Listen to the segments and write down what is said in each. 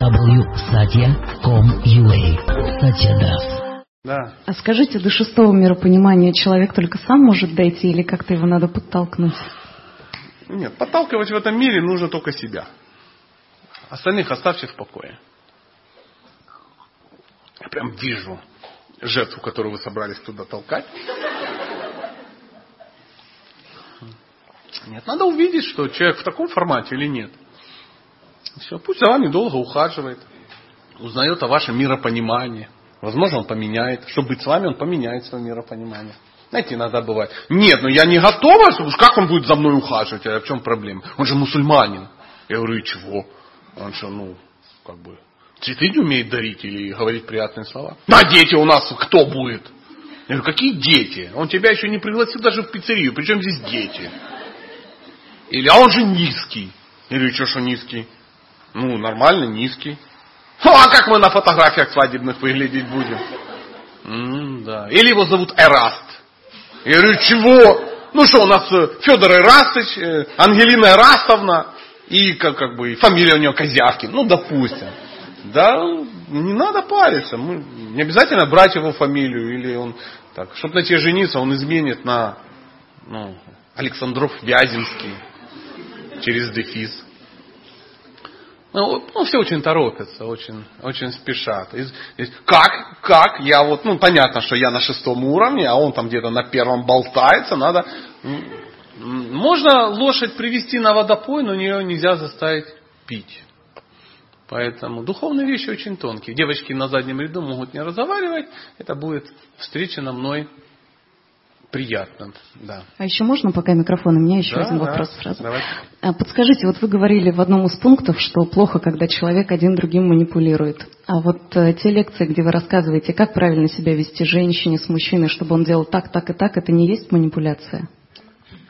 www.satya.com.ua Satya Das. Да. А скажите, до шестого миропонимания человек только сам может дойти или как-то его надо подтолкнуть? Нет, подталкивать в этом мире нужно только себя. Остальных оставьте в покое. Я прям вижу жертву, которую вы собрались туда толкать. Нет, надо увидеть, что человек в таком формате или нет. Все, пусть за вами долго ухаживает, узнает о вашем миропонимании. Возможно, он поменяет. Чтобы быть с вами, он поменяет свое миропонимание. Знаете, иногда бывает. Нет, ну я не готова, уж как он будет за мной ухаживать, а в чем проблема? Он же мусульманин. Я говорю, и чего? Он же, ну, как бы, цветы не умеет дарить или говорить приятные слова. А дети у нас кто будет? Я говорю, какие дети? Он тебя еще не пригласил даже в пиццерию. Причем здесь дети? Или, а он же низкий. Я говорю, что, что низкий? Ну, нормально, низкий. Ну, а как мы на фотографиях свадебных выглядеть будем? М, да. Или его зовут Эраст. Я говорю, чего? Ну что, у нас э, Федор Эрастович, э, Ангелина Эрастовна, и как, как бы фамилия у него Козявкин. Ну, допустим. Да, не надо париться. Мы, не обязательно брать его фамилию, или он так, чтобы на тебе жениться, он изменит на ну, Александров Вяземский через дефис. Ну, ну, все очень торопятся, очень, очень спешат. И, и как, как, я вот, ну, понятно, что я на шестом уровне, а он там где-то на первом болтается, надо... Можно лошадь привести на водопой, но ее нельзя заставить пить. Поэтому духовные вещи очень тонкие. Девочки на заднем ряду могут не разговаривать, это будет встречено мной приятно. Да. А еще можно, пока микрофон, у меня еще Да, один да. вопрос сразу. Давайте. А Подскажите, вот вы говорили в одном из пунктов, что плохо, когда человек один другим манипулирует. А вот э, те лекции, где вы рассказываете, как правильно себя вести женщине с мужчиной, чтобы он делал так, так и так, это не есть манипуляция?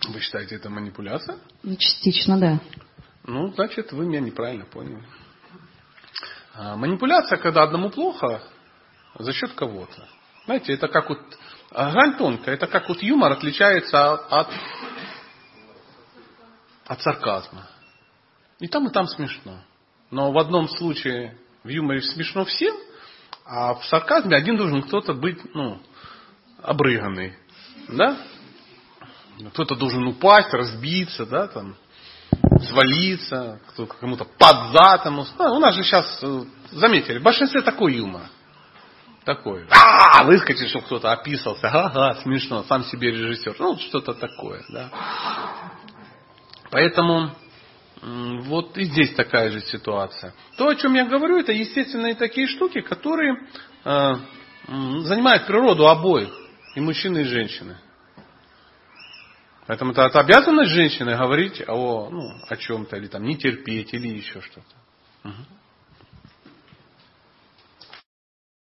Вы считаете это манипуляция? Ну, частично, да. Ну, значит, вы меня неправильно поняли. А, манипуляция, когда одному плохо, за счет кого-то. Знаете, это как вот грань тонкая, это как вот юмор отличается от, от, от сарказма. И там, и там смешно. Но в одном случае в юморе смешно всем, а в сарказме один должен кто-то быть, ну, обрыганный. Да? Кто-то должен упасть, разбиться, да, там, свалиться, кто- кому-то под зад. ему. Ну, у нас же сейчас, э, заметили, в большинстве такой юмор. Такой. А, выскочит, чтобы кто-то описался. Ага, смешно, сам себе режиссер. Ну, что-то такое, да. Поэтому вот и здесь такая же ситуация. То, о чем я говорю, это естественные такие штуки, которые э, занимают природу обоих, и мужчины, и женщины. Поэтому это, обязанность женщины говорить о, ну, о чем-то, или там не терпеть, или еще что-то. Мгм.